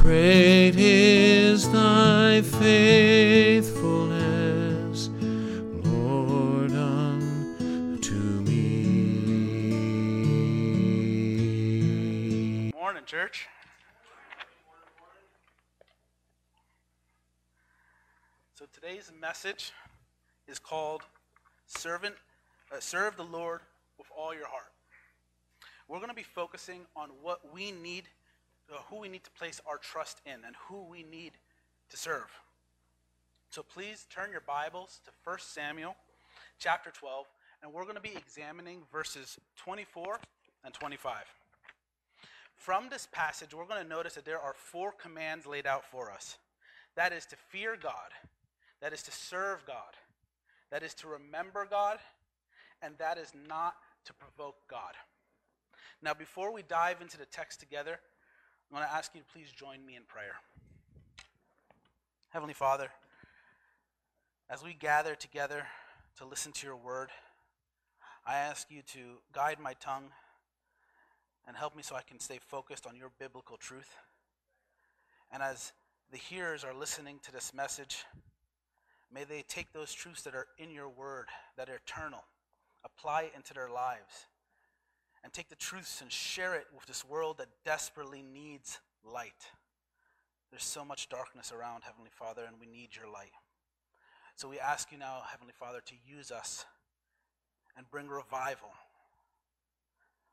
Great is thy faithfulness, Lord, unto me. Morning, church. So today's message is called "Servant, uh, Serve the Lord with all your heart." We're going to be focusing on what we need, who we need to place our trust in, and who we need to serve. So please turn your Bibles to 1 Samuel chapter 12, and we're going to be examining verses 24 and 25. From this passage, we're going to notice that there are four commands laid out for us. That is to fear God, that is to serve God, that is to remember God, and that is not to provoke God. Now, before we dive into the text together, I'm going to ask you to please join me in prayer. Heavenly Father, as we gather together to listen to your word, I ask you to guide my tongue and help me so I can stay focused on your biblical truth. And as the hearers are listening to this message, may they take those truths that are in your word, that are eternal, apply it into their lives, and take the truths and share it with this world that desperately needs light. There's so much darkness around, Heavenly Father, and we need your light. So we ask you now, Heavenly Father, to use us and bring revival.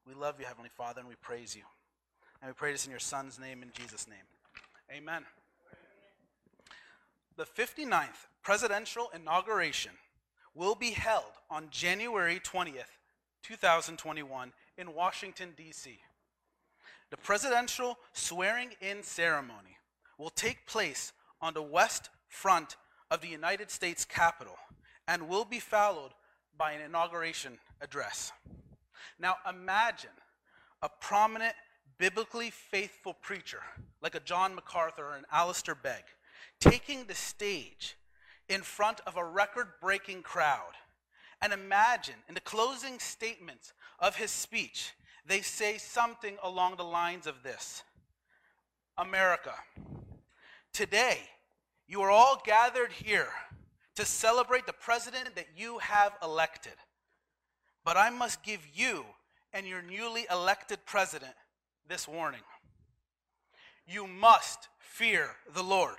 We love you, Heavenly Father, and we praise you. And we pray this in your Son's name, in Jesus' name. Amen. The 59th presidential inauguration will be held on January 20th, 2021, in Washington, D.C. The presidential swearing in ceremony will take place on the west front of the United States Capitol and will be followed by an inauguration address. Now imagine a prominent, biblically faithful preacher like a John MacArthur or an Alistair Begg taking the stage in front of a record breaking crowd. And imagine in the closing statements of his speech, they say something along the lines of this America, today you are all gathered here to celebrate the president that you have elected. But I must give you and your newly elected president this warning. You must fear the Lord.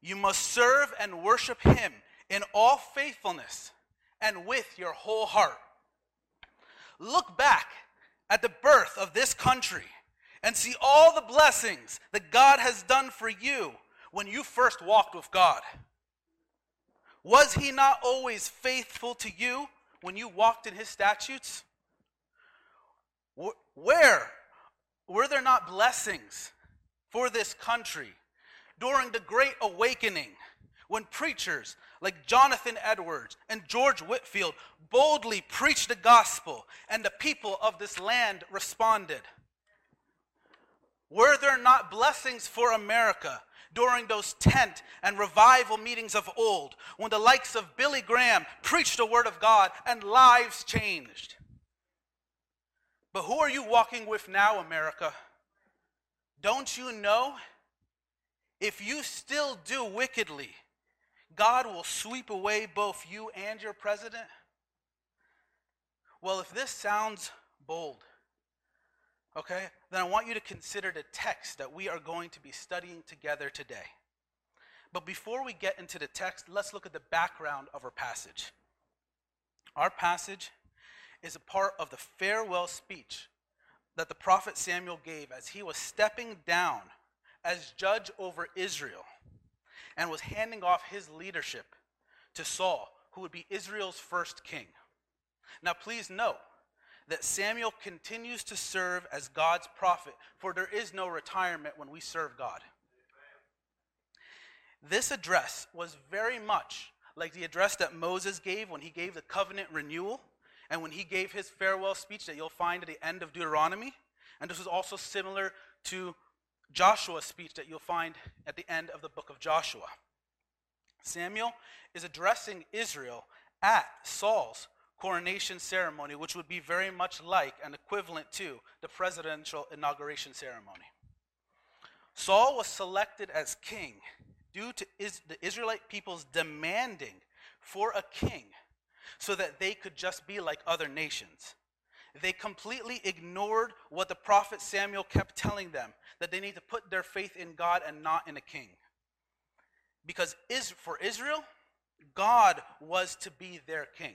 You must serve and worship him in all faithfulness and with your whole heart. Look back at the birth of this country and see all the blessings that God has done for you when you first walked with God. Was he not always faithful to you when you walked in his statutes? Where were there not blessings for this country during the Great Awakening when preachers like Jonathan Edwards and George Whitefield boldly preached the gospel and the people of this land responded? Were there not blessings for America during those tent and revival meetings of old when the likes of Billy Graham preached the word of God and lives changed? But who are you walking with now, America? Don't you know? If you still do wickedly, God will sweep away both you and your president? Well, if this sounds bold, okay, then I want you to consider the text that we are going to be studying together today. But before we get into the text, let's look at the background of our passage. Our passage is a part of the farewell speech that the prophet Samuel gave as he was stepping down as judge over Israel and was handing off his leadership to Saul, who would be Israel's first king. Now, please note that Samuel continues to serve as God's prophet, for there is no retirement when we serve God. This address was very much like the address that Moses gave when he gave the covenant renewal and when he gave his farewell speech that you'll find at the end of Deuteronomy. And this was also similar to Joshua's speech that you'll find at the end of the book of Joshua. Samuel is addressing Israel at Saul's coronation ceremony, which would be very much like and equivalent to the presidential inauguration ceremony. Saul was selected as king due to is, the Israelite people's demanding for a king so that they could just be like other nations. They completely ignored what the prophet Samuel kept telling them that they need to put their faith in God and not in a king. Because for Israel, God was to be their king.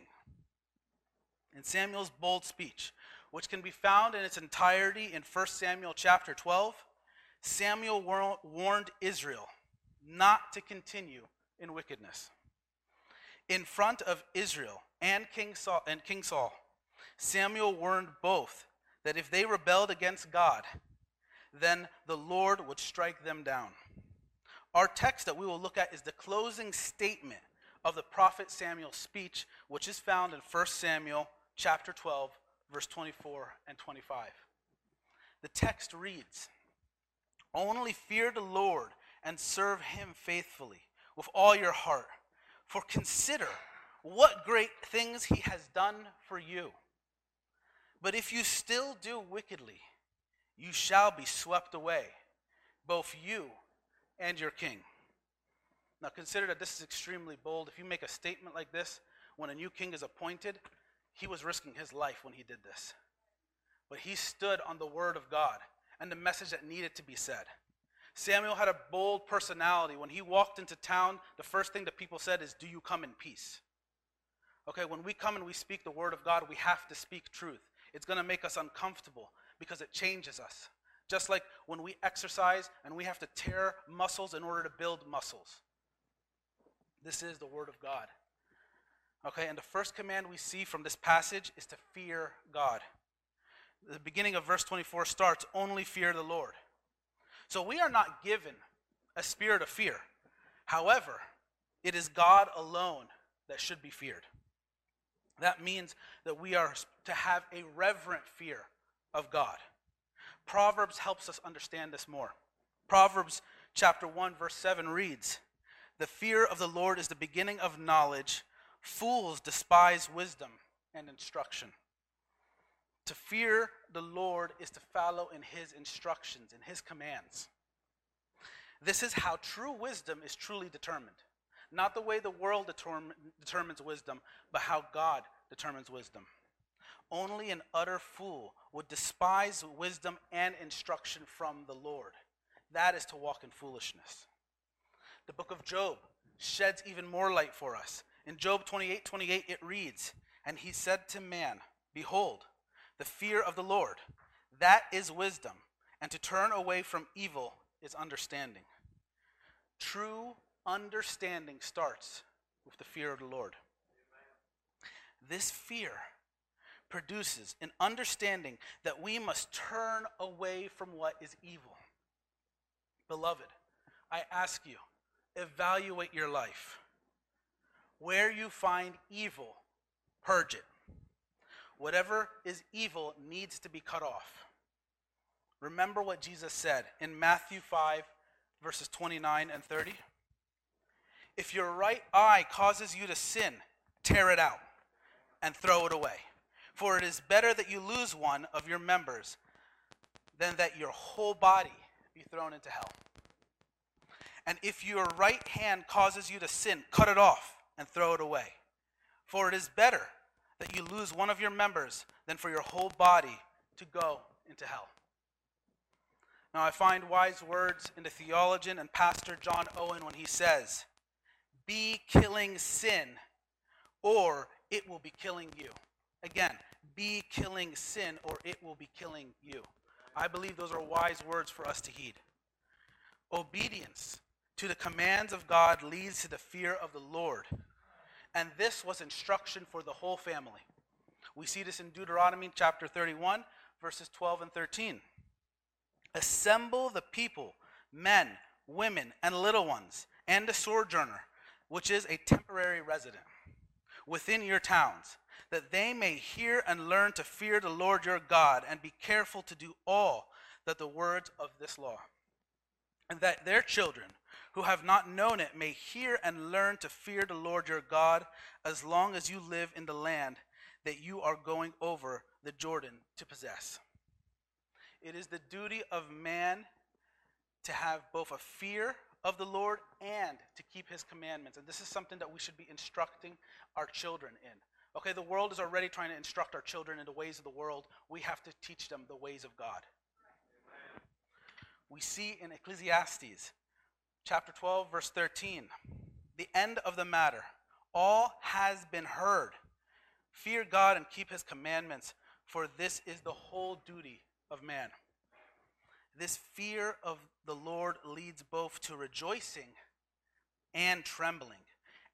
In Samuel's bold speech, which can be found in its entirety in 1 Samuel chapter 12, Samuel warned Israel not to continue in wickedness. In front of Israel and King Saul, and King Saul Samuel warned both that if they rebelled against God, then the Lord would strike them down. Our text that we will look at is the closing statement of the prophet Samuel's speech, which is found in 1 Samuel chapter 12, verse 24 and 25. The text reads Only fear the Lord and serve him faithfully with all your heart, for consider what great things he has done for you. But if you still do wickedly, you shall be swept away, both you and your king. Now consider that this is extremely bold. If you make a statement like this when a new king is appointed, he was risking his life when he did this. But he stood on the word of God and the message that needed to be said. Samuel had a bold personality. When he walked into town, the first thing that people said is, Do you come in peace? Okay, when we come and we speak the word of God, we have to speak truth. It's going to make us uncomfortable because it changes us. Just like when we exercise and we have to tear muscles in order to build muscles. This is the Word of God. Okay, and the first command we see from this passage is to fear God. The beginning of verse 24 starts, only fear the Lord. So we are not given a spirit of fear. However, it is God alone that should be feared. That means that we are to have a reverent fear of God. Proverbs helps us understand this more. Proverbs chapter 1 verse 7 reads, "The fear of the Lord is the beginning of knowledge. Fools despise wisdom and instruction." To fear the Lord is to follow in his instructions, in his commands. This is how true wisdom is truly determined. Not the way the world determ- determines wisdom, but how God determines wisdom. Only an utter fool would despise wisdom and instruction from the Lord. That is to walk in foolishness. The book of Job sheds even more light for us. In Job 28 28, it reads, And he said to man, Behold, the fear of the Lord, that is wisdom, and to turn away from evil is understanding. True understanding starts with the fear of the Lord. This fear produces an understanding that we must turn away from what is evil. Beloved, I ask you, evaluate your life. Where you find evil, purge it. Whatever is evil needs to be cut off. Remember what Jesus said in Matthew 5, verses 29 and 30? If your right eye causes you to sin, tear it out and throw it away. For it is better that you lose one of your members than that your whole body be thrown into hell. And if your right hand causes you to sin, cut it off and throw it away. For it is better that you lose one of your members than for your whole body to go into hell. Now, I find wise words in the theologian and pastor John Owen when he says, be killing sin, or it will be killing you. Again, be killing sin, or it will be killing you. I believe those are wise words for us to heed. Obedience to the commands of God leads to the fear of the Lord. And this was instruction for the whole family. We see this in Deuteronomy chapter 31, verses 12 and 13. Assemble the people, men, women, and little ones, and the sojourner which is a temporary resident, within your towns, that they may hear and learn to fear the Lord your God and be careful to do all that the words of this law, and that their children who have not known it may hear and learn to fear the Lord your God as long as you live in the land that you are going over the Jordan to possess. It is the duty of man to have both a fear of the Lord and to keep his commandments. And this is something that we should be instructing our children in. Okay, the world is already trying to instruct our children in the ways of the world. We have to teach them the ways of God. We see in Ecclesiastes chapter 12, verse 13, the end of the matter. All has been heard. Fear God and keep his commandments, for this is the whole duty of man. This fear of the Lord leads both to rejoicing and trembling,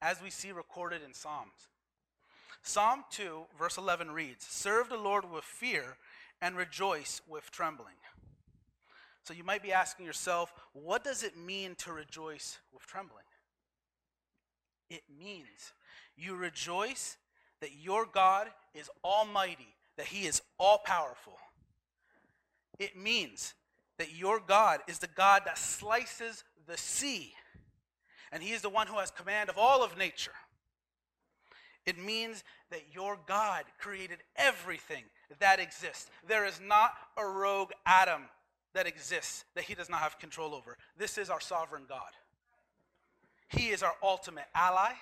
as we see recorded in Psalms. Psalm 2, verse 11 reads Serve the Lord with fear and rejoice with trembling. So you might be asking yourself, what does it mean to rejoice with trembling? It means you rejoice that your God is almighty, that he is all powerful. It means that your God is the God that slices the sea, and He is the one who has command of all of nature. It means that your God created everything that exists. There is not a rogue atom that exists that He does not have control over. This is our sovereign God. He is our ultimate ally,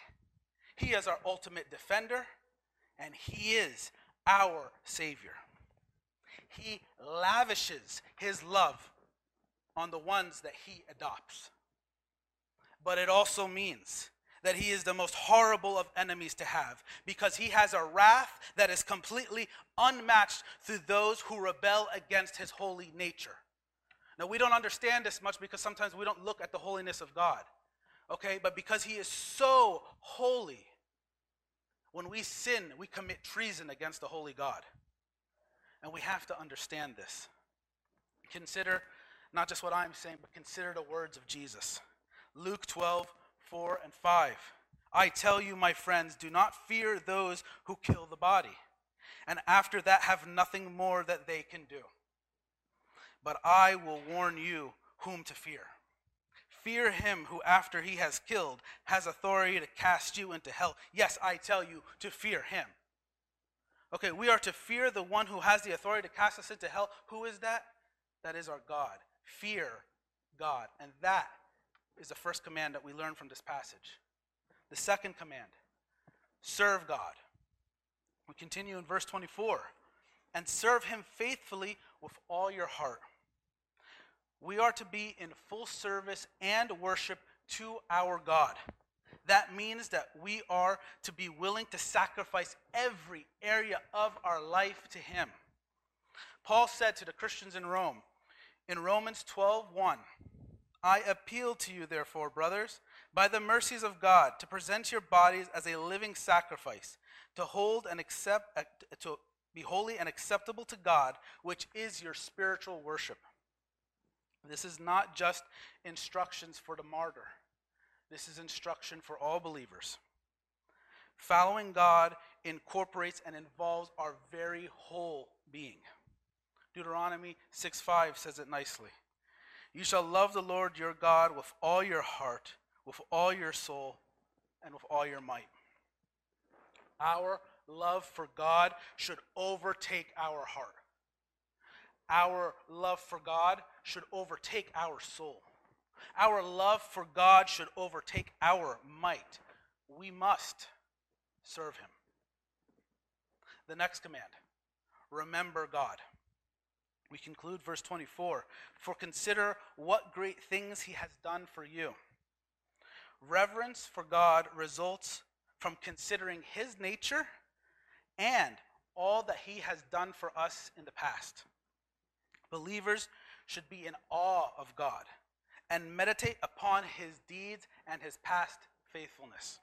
He is our ultimate defender, and He is our Savior. He lavishes his love on the ones that he adopts. But it also means that he is the most horrible of enemies to have because he has a wrath that is completely unmatched through those who rebel against his holy nature. Now, we don't understand this much because sometimes we don't look at the holiness of God. Okay? But because he is so holy, when we sin, we commit treason against the holy God. And we have to understand this. Consider not just what I'm saying, but consider the words of Jesus. Luke 12, 4 and 5. I tell you, my friends, do not fear those who kill the body, and after that have nothing more that they can do. But I will warn you whom to fear. Fear him who, after he has killed, has authority to cast you into hell. Yes, I tell you to fear him. Okay, we are to fear the one who has the authority to cast us into hell. Who is that? That is our God. Fear God. And that is the first command that we learn from this passage. The second command serve God. We continue in verse 24 and serve him faithfully with all your heart. We are to be in full service and worship to our God. That means that we are to be willing to sacrifice every area of our life to Him. Paul said to the Christians in Rome in Romans 12:1, I appeal to you, therefore, brothers, by the mercies of God, to present your bodies as a living sacrifice, to hold and accept, uh, to be holy and acceptable to God, which is your spiritual worship. This is not just instructions for the martyr. This is instruction for all believers. Following God incorporates and involves our very whole being. Deuteronomy 6 5 says it nicely. You shall love the Lord your God with all your heart, with all your soul, and with all your might. Our love for God should overtake our heart. Our love for God should overtake our soul. Our love for God should overtake our might. We must serve Him. The next command remember God. We conclude verse 24 For consider what great things He has done for you. Reverence for God results from considering His nature and all that He has done for us in the past. Believers should be in awe of God and meditate upon his deeds and his past faithfulness.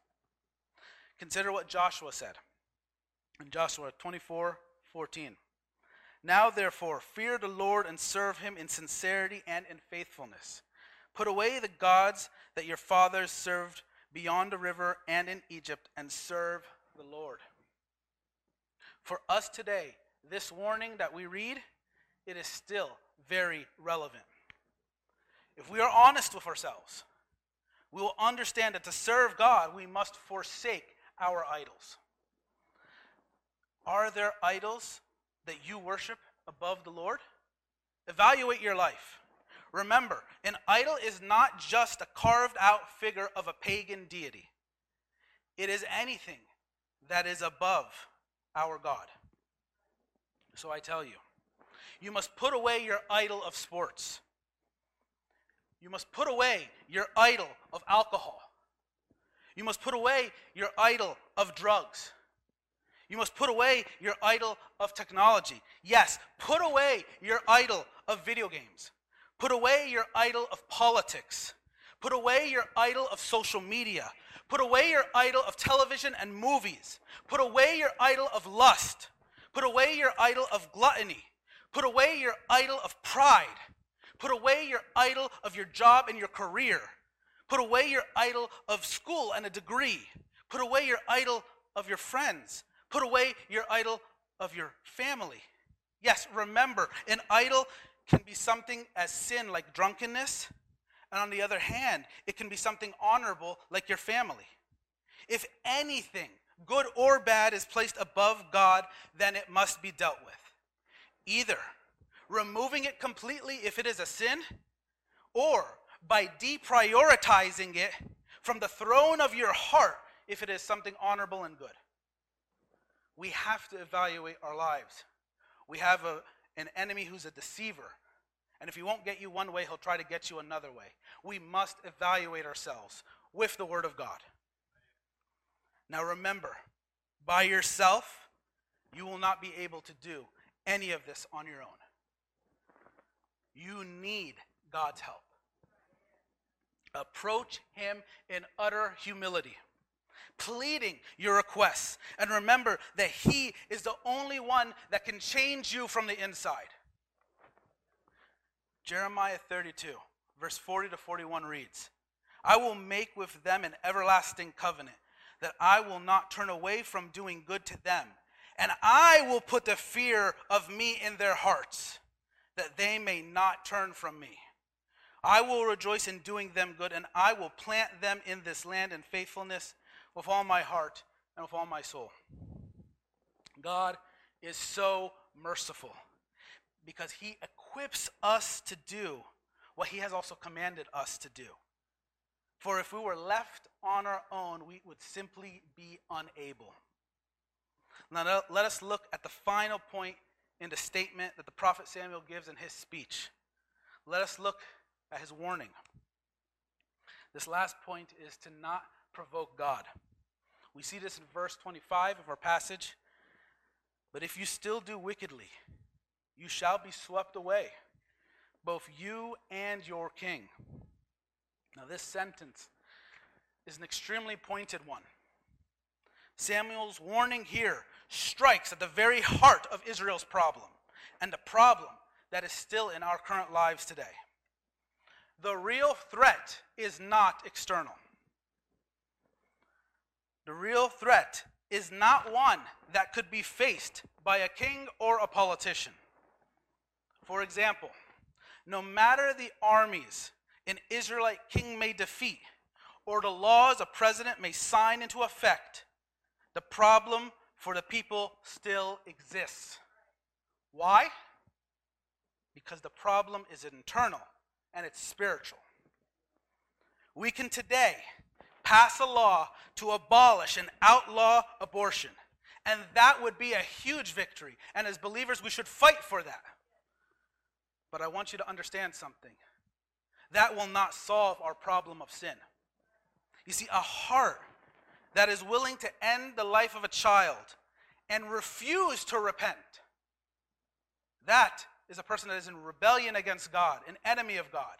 Consider what Joshua said in Joshua 24 14. Now, therefore, fear the Lord and serve him in sincerity and in faithfulness. Put away the gods that your fathers served beyond the river and in Egypt, and serve the Lord. For us today, this warning that we read, it is still very relevant. If we are honest with ourselves, we will understand that to serve God, we must forsake our idols. Are there idols that you worship above the Lord? Evaluate your life. Remember, an idol is not just a carved out figure of a pagan deity, it is anything that is above our God. So I tell you, you must put away your idol of sports. You must put away your idol of alcohol. You must put away your idol of drugs. You must put away your idol of technology. Yes, put away your idol of video games. Put away your idol of politics. Put away your idol of social media. Put away your idol of television and movies. Put away your idol of lust. Put away your idol of gluttony. Put away your idol of pride. Put away your idol of your job and your career. Put away your idol of school and a degree. Put away your idol of your friends. Put away your idol of your family. Yes, remember, an idol can be something as sin like drunkenness, and on the other hand, it can be something honorable like your family. If anything, good or bad, is placed above God, then it must be dealt with. Either removing it completely if it is a sin, or by deprioritizing it from the throne of your heart if it is something honorable and good. We have to evaluate our lives. We have a, an enemy who's a deceiver. And if he won't get you one way, he'll try to get you another way. We must evaluate ourselves with the Word of God. Now remember, by yourself, you will not be able to do any of this on your own. You need God's help. Approach Him in utter humility, pleading your requests. And remember that He is the only one that can change you from the inside. Jeremiah 32, verse 40 to 41 reads I will make with them an everlasting covenant, that I will not turn away from doing good to them, and I will put the fear of me in their hearts, that they may not turn from me. I will rejoice in doing them good, and I will plant them in this land in faithfulness with all my heart and with all my soul. God is so merciful because he equips us to do what he has also commanded us to do. For if we were left on our own, we would simply be unable. Now, let us look at the final point in the statement that the prophet Samuel gives in his speech. Let us look at his warning. This last point is to not provoke God. We see this in verse 25 of our passage. But if you still do wickedly, you shall be swept away, both you and your king. Now, this sentence is an extremely pointed one. Samuel's warning here strikes at the very heart of Israel's problem and the problem that is still in our current lives today. The real threat is not external. The real threat is not one that could be faced by a king or a politician. For example, no matter the armies an Israelite king may defeat or the laws a president may sign into effect, the problem for the people still exists. Why? Because the problem is internal and it's spiritual. We can today pass a law to abolish and outlaw abortion, and that would be a huge victory. And as believers, we should fight for that. But I want you to understand something. That will not solve our problem of sin. You see, a heart that is willing to end the life of a child and refuse to repent, that is a person that is in rebellion against God, an enemy of God.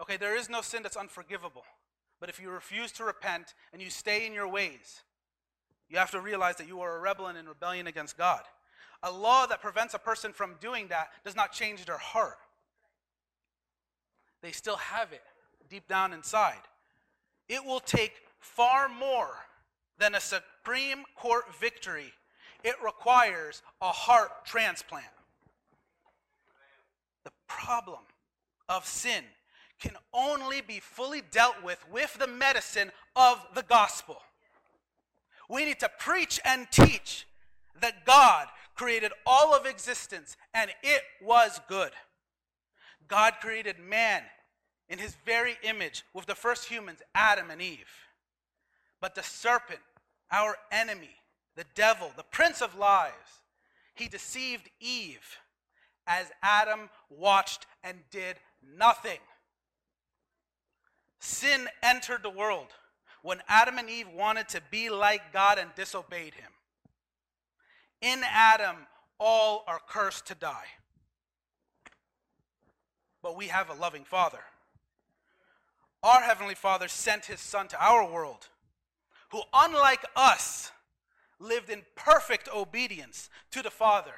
Okay, there is no sin that's unforgivable. But if you refuse to repent and you stay in your ways, you have to realize that you are a rebel and in rebellion against God. A law that prevents a person from doing that does not change their heart. They still have it deep down inside. It will take far more than a Supreme Court victory, it requires a heart transplant. The problem of sin can only be fully dealt with with the medicine of the gospel. We need to preach and teach that God created all of existence and it was good. God created man in his very image with the first humans, Adam and Eve. But the serpent, our enemy, the devil, the prince of lies, he deceived Eve as Adam watched and did nothing. Sin entered the world when Adam and Eve wanted to be like God and disobeyed him. In Adam, all are cursed to die. But we have a loving Father. Our Heavenly Father sent His Son to our world, who, unlike us, lived in perfect obedience to the Father.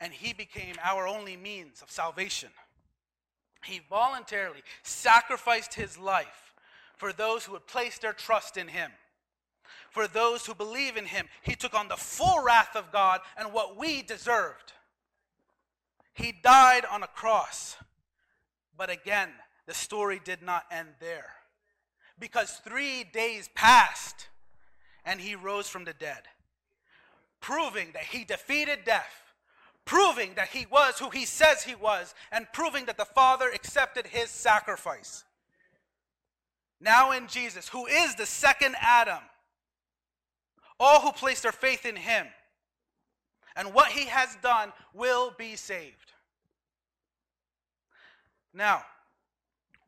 And He became our only means of salvation. He voluntarily sacrificed His life for those who would place their trust in Him. For those who believe in him, he took on the full wrath of God and what we deserved. He died on a cross. But again, the story did not end there. Because three days passed and he rose from the dead, proving that he defeated death, proving that he was who he says he was, and proving that the Father accepted his sacrifice. Now in Jesus, who is the second Adam, all who place their faith in him and what he has done will be saved. Now,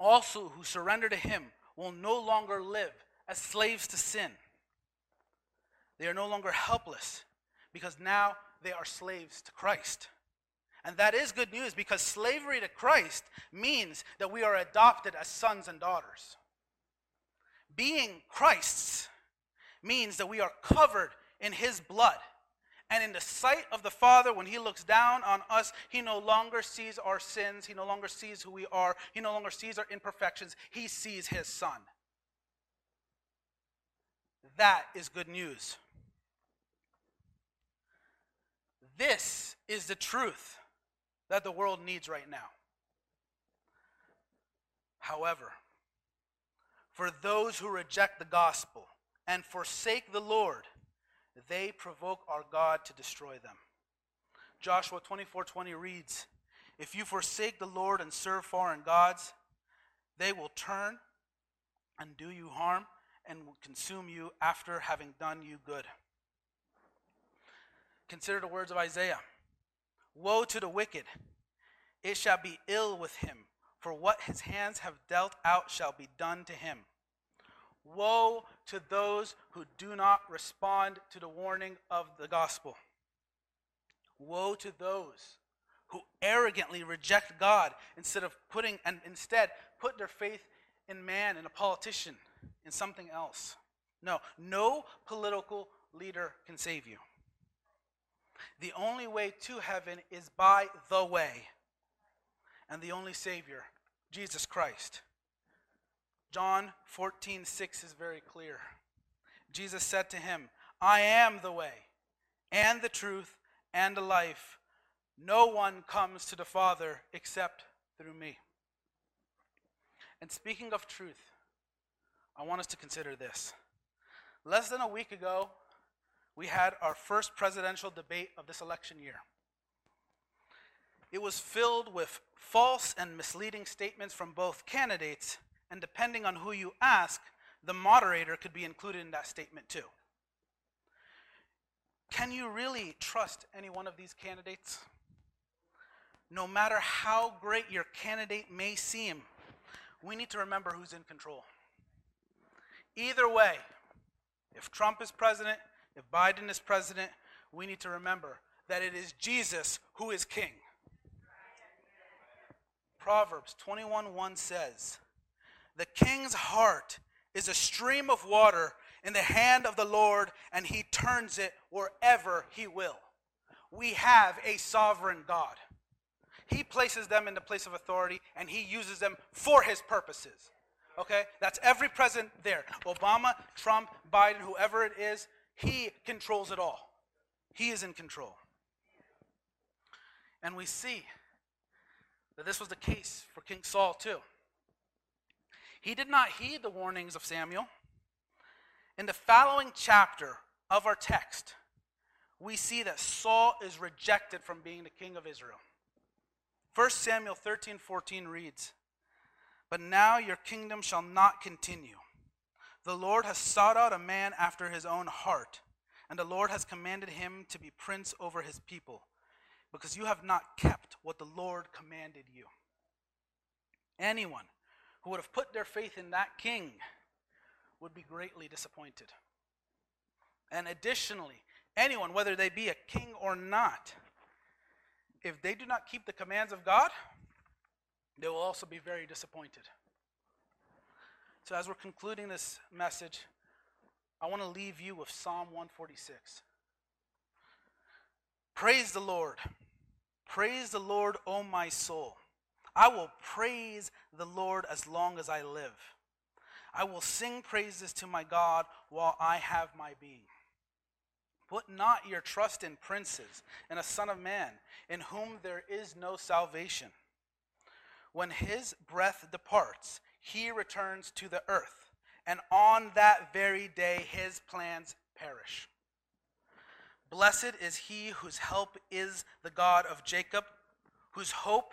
also who surrender to him will no longer live as slaves to sin. They are no longer helpless because now they are slaves to Christ. And that is good news because slavery to Christ means that we are adopted as sons and daughters. Being Christ's means that we are covered in his blood. And in the sight of the Father, when he looks down on us, he no longer sees our sins. He no longer sees who we are. He no longer sees our imperfections. He sees his Son. That is good news. This is the truth that the world needs right now. However, for those who reject the gospel, and forsake the Lord, they provoke our God to destroy them. Joshua 24 20 reads, If you forsake the Lord and serve foreign gods, they will turn and do you harm and will consume you after having done you good. Consider the words of Isaiah Woe to the wicked! It shall be ill with him, for what his hands have dealt out shall be done to him. Woe to those who do not respond to the warning of the gospel. Woe to those who arrogantly reject God instead of putting and instead put their faith in man, in a politician, in something else. No, no political leader can save you. The only way to heaven is by the way. And the only Savior, Jesus Christ. John 14, 6 is very clear. Jesus said to him, I am the way, and the truth, and the life. No one comes to the Father except through me. And speaking of truth, I want us to consider this. Less than a week ago, we had our first presidential debate of this election year. It was filled with false and misleading statements from both candidates and depending on who you ask, the moderator could be included in that statement too. Can you really trust any one of these candidates? No matter how great your candidate may seem, we need to remember who's in control. Either way, if Trump is president, if Biden is president, we need to remember that it is Jesus who is king. Proverbs 21:1 says, the king's heart is a stream of water in the hand of the Lord, and he turns it wherever he will. We have a sovereign God. He places them in the place of authority, and he uses them for his purposes. Okay? That's every president there. Obama, Trump, Biden, whoever it is, he controls it all. He is in control. And we see that this was the case for King Saul, too. He did not heed the warnings of Samuel. In the following chapter of our text, we see that Saul is rejected from being the king of Israel. 1 Samuel 13 14 reads, But now your kingdom shall not continue. The Lord has sought out a man after his own heart, and the Lord has commanded him to be prince over his people, because you have not kept what the Lord commanded you. Anyone who would have put their faith in that king would be greatly disappointed. And additionally, anyone, whether they be a king or not, if they do not keep the commands of God, they will also be very disappointed. So, as we're concluding this message, I want to leave you with Psalm 146. Praise the Lord. Praise the Lord, O my soul. I will praise the Lord as long as I live. I will sing praises to my God while I have my being. Put not your trust in princes, in a son of man, in whom there is no salvation. When his breath departs, he returns to the earth, and on that very day his plans perish. Blessed is he whose help is the God of Jacob, whose hope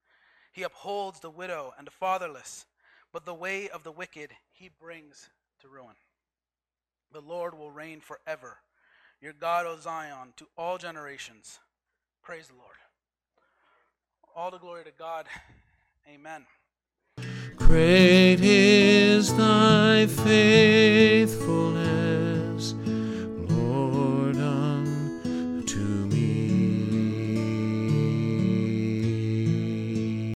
He upholds the widow and the fatherless, but the way of the wicked he brings to ruin. The Lord will reign forever your God, O Zion, to all generations. Praise the Lord. All the glory to God. Amen. Great is thy faithfulness.